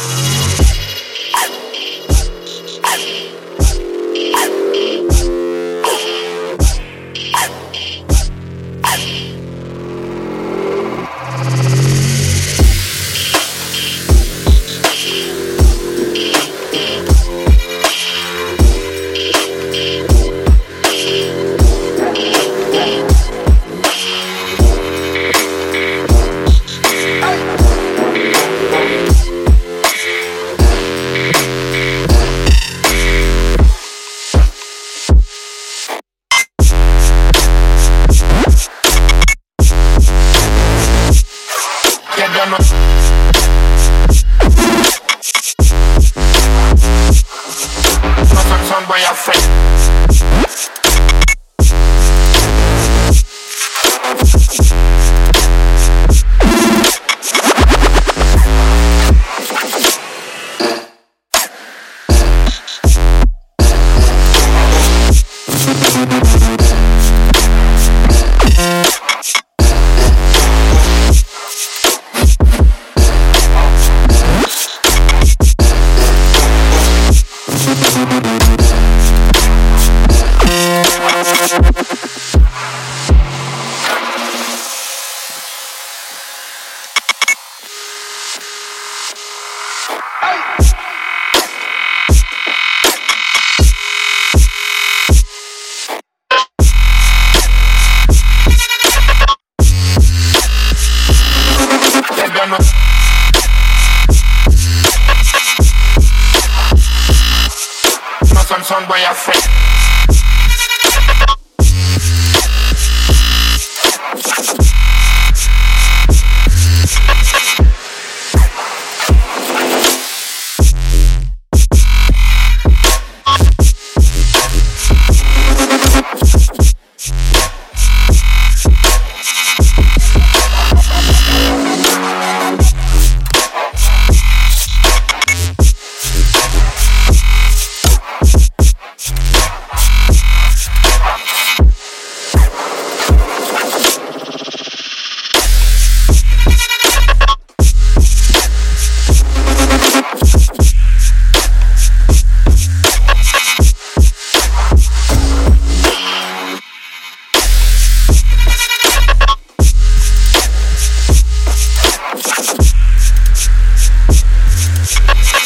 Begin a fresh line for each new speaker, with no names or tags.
you Some some boy a boy a friend. Peace.